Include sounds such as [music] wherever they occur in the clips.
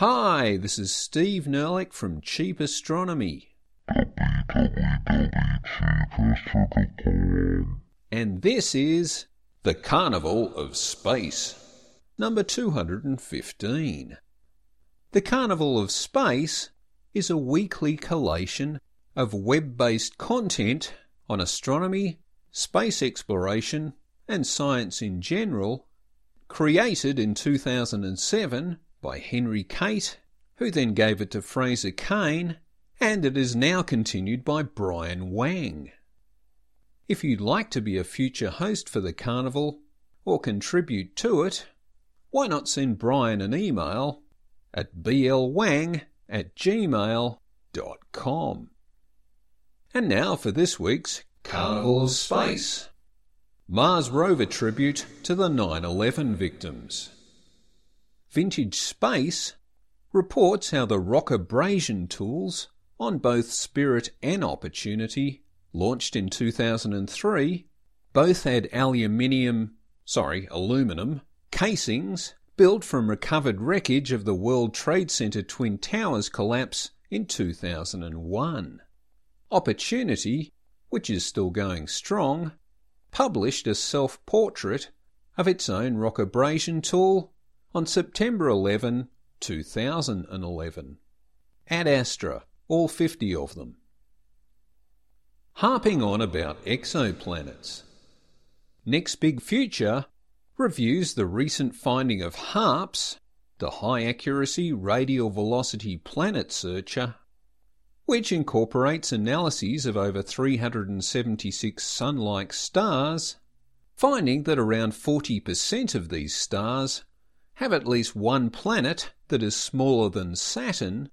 Hi, this is Steve Nerlich from Cheap Astronomy. And this is The Carnival of Space, number 215. The Carnival of Space is a weekly collation of web based content on astronomy, space exploration, and science in general, created in 2007 by Henry Cate, who then gave it to Fraser Cain, and it is now continued by Brian Wang. If you'd like to be a future host for the carnival or contribute to it, why not send Brian an email at blwang at gmail.com. And now for this week's Carnival of Space Mars rover tribute to the 9 11 victims. Vintage Space reports how the rock abrasion tools on both Spirit and Opportunity, launched in 2003, both had aluminium, sorry, aluminum casings built from recovered wreckage of the World Trade Center Twin Towers collapse in 2001. Opportunity, which is still going strong, published a self portrait of its own rock abrasion tool on September 11, 2011. Ad Astra, all 50 of them. Harping on about exoplanets. Next Big Future reviews the recent finding of HARPS, the High Accuracy Radial Velocity Planet Searcher, which incorporates analyses of over 376 Sun like stars, finding that around 40% of these stars have at least one planet that is smaller than Saturn,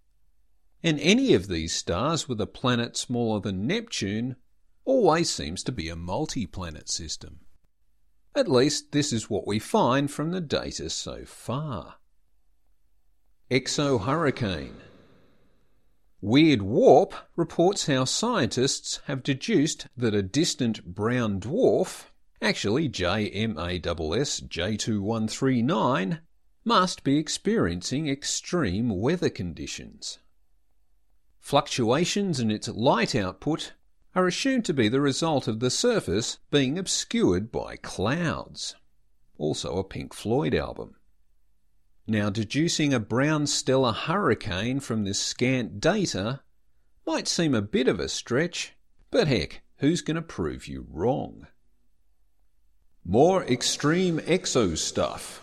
and any of these stars with a planet smaller than Neptune always seems to be a multi planet system. At least this is what we find from the data so far. Exohurricane Weird Warp reports how scientists have deduced that a distant brown dwarf, actually JMASS J2139, must be experiencing extreme weather conditions. Fluctuations in its light output are assumed to be the result of the surface being obscured by clouds. Also a Pink Floyd album. Now, deducing a brown stellar hurricane from this scant data might seem a bit of a stretch, but heck, who's going to prove you wrong? More extreme exo stuff.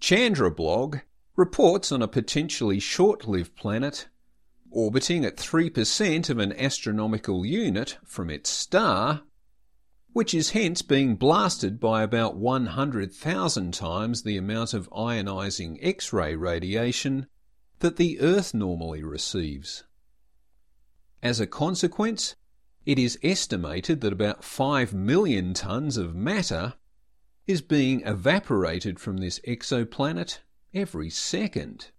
Chandrablog reports on a potentially short lived planet orbiting at 3% of an astronomical unit from its star, which is hence being blasted by about 100,000 times the amount of ionizing X ray radiation that the Earth normally receives. As a consequence, it is estimated that about 5 million tons of matter is being evaporated from this exoplanet every second.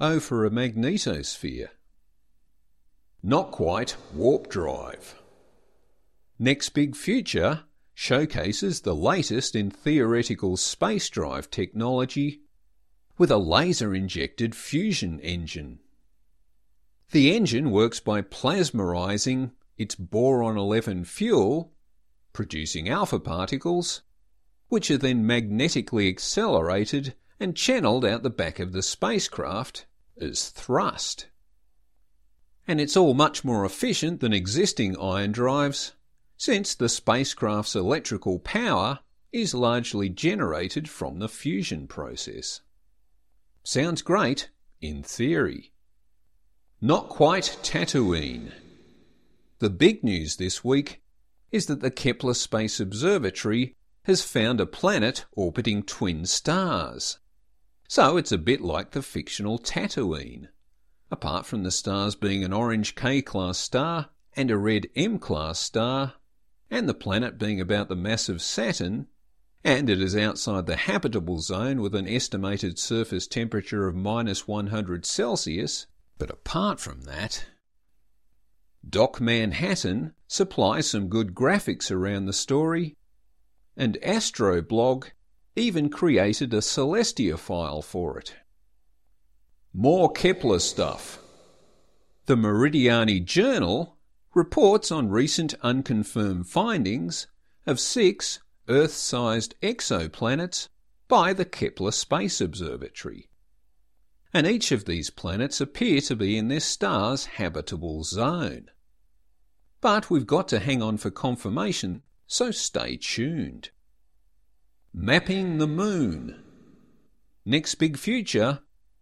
Oh, for a magnetosphere. Not quite warp drive. Next Big Future showcases the latest in theoretical space drive technology with a laser injected fusion engine. The engine works by plasmarizing its boron 11 fuel, producing alpha particles, which are then magnetically accelerated and channeled out the back of the spacecraft as thrust. And it's all much more efficient than existing ion drives, since the spacecraft's electrical power is largely generated from the fusion process. Sounds great in theory. Not quite Tatooine. The big news this week is that the Kepler Space Observatory has found a planet orbiting twin stars. So it's a bit like the fictional Tatooine. Apart from the stars being an orange K class star and a red M class star, and the planet being about the mass of Saturn, and it is outside the habitable zone with an estimated surface temperature of minus 100 Celsius, but apart from that, Doc Manhattan supplies some good graphics around the story and Astroblog even created a Celestia file for it. More Kepler stuff. The Meridiani Journal reports on recent unconfirmed findings of six Earth sized exoplanets by the Kepler Space Observatory. And each of these planets appear to be in their star's habitable zone. But we've got to hang on for confirmation, so stay tuned. Mapping the Moon. Next Big Future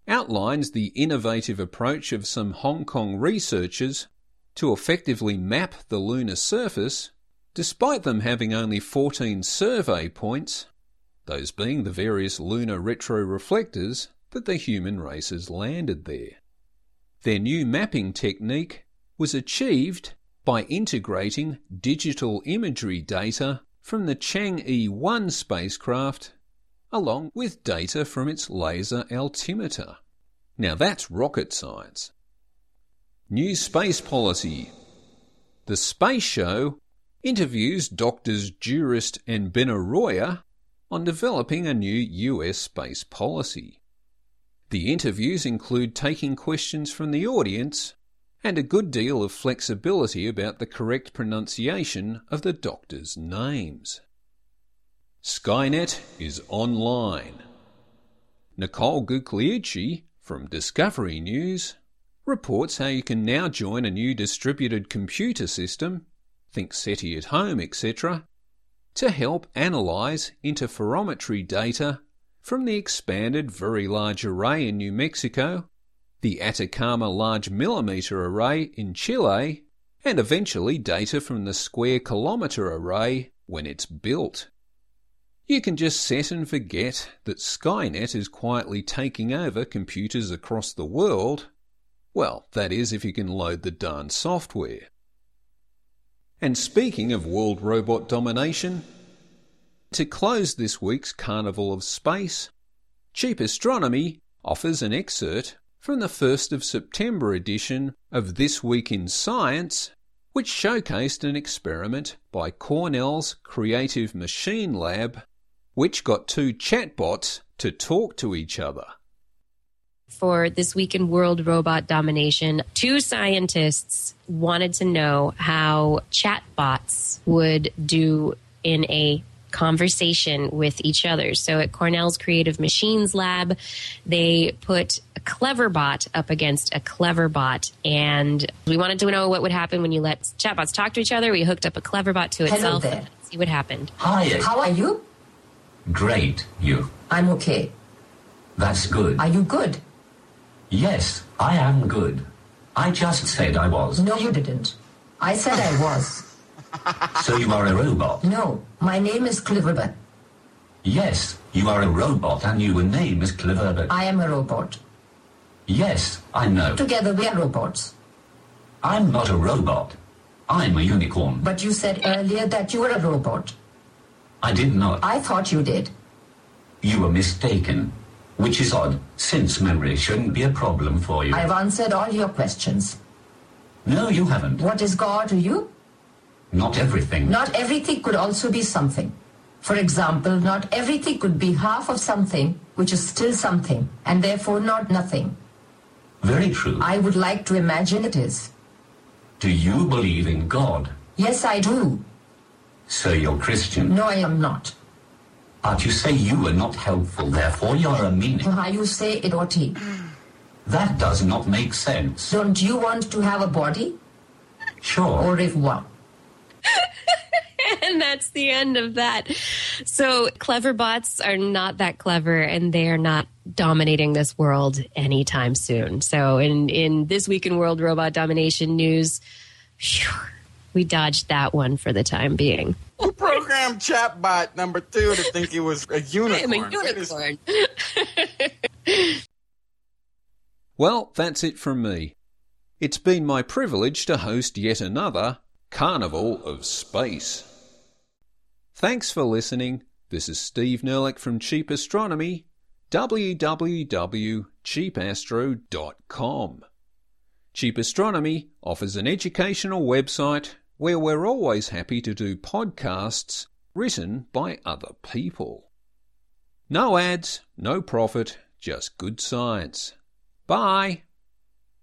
outlines the innovative approach of some Hong Kong researchers to effectively map the lunar surface, despite them having only 14 survey points, those being the various lunar retroreflectors that the human race has landed there. Their new mapping technique was achieved by integrating digital imagery data from the Chang'e 1 spacecraft along with data from its laser altimeter. Now that's rocket science. New space policy. The Space Show interviews doctors Jurist and Benaroya on developing a new US space policy. The interviews include taking questions from the audience and a good deal of flexibility about the correct pronunciation of the doctors' names. Skynet is online. Nicole Gugliucci from Discovery News reports how you can now join a new distributed computer system, think SETI at home, etc., to help analyse interferometry data from the expanded Very Large Array in New Mexico, the Atacama Large Millimeter Array in Chile, and eventually data from the Square Kilometre Array when it's built. You can just set and forget that Skynet is quietly taking over computers across the world. Well, that is if you can load the darn software. And speaking of world robot domination, to close this week's Carnival of Space, Cheap Astronomy offers an excerpt from the 1st of September edition of This Week in Science, which showcased an experiment by Cornell's Creative Machine Lab which got two chatbots to talk to each other. For this week in world robot domination, two scientists wanted to know how chatbots would do in a conversation with each other. So at Cornell's Creative Machines Lab, they put a clever bot up against a clever bot. And we wanted to know what would happen when you let chatbots talk to each other. We hooked up a clever bot to itself. Hello there. See what happened. Hi. How are you? Great, you. I'm okay. That's good. Are you good? Yes, I am good. I just said I was. No, you didn't. I said I was. [laughs] So you are a robot? No, my name is Cliverbert. Yes, you are a robot and your name is Cliverbert. I am a robot. Yes, I know. Together we are robots. I'm not a robot. I'm a unicorn. But you said earlier that you were a robot. I did not. I thought you did. You were mistaken. Which is odd, since memory shouldn't be a problem for you. I've answered all your questions. No, you haven't. What is God to you? Not everything. Not everything could also be something. For example, not everything could be half of something, which is still something, and therefore not nothing. Very true. I would like to imagine it is. Do you believe in God? Yes, I do. So you're Christian. No, I am not. But you say you were not helpful, therefore you're a meaning. How you say it, Oti. That does not make sense. Don't you want to have a body? Sure. Or if revoir. And [laughs] that's the end of that. So clever bots are not that clever and they are not dominating this world anytime soon. So in, in this week in world robot domination news, phew, we dodged that one for the time being. Who programmed chatbot number two to think he was a [laughs] I unicorn? am a unicorn. [laughs] Well, that's it from me. It's been my privilege to host yet another Carnival of Space. Thanks for listening. This is Steve Nerlich from Cheap Astronomy, www.cheapastro.com. Cheap Astronomy offers an educational website where we're always happy to do podcasts written by other people. No ads, no profit, just good science. Bye.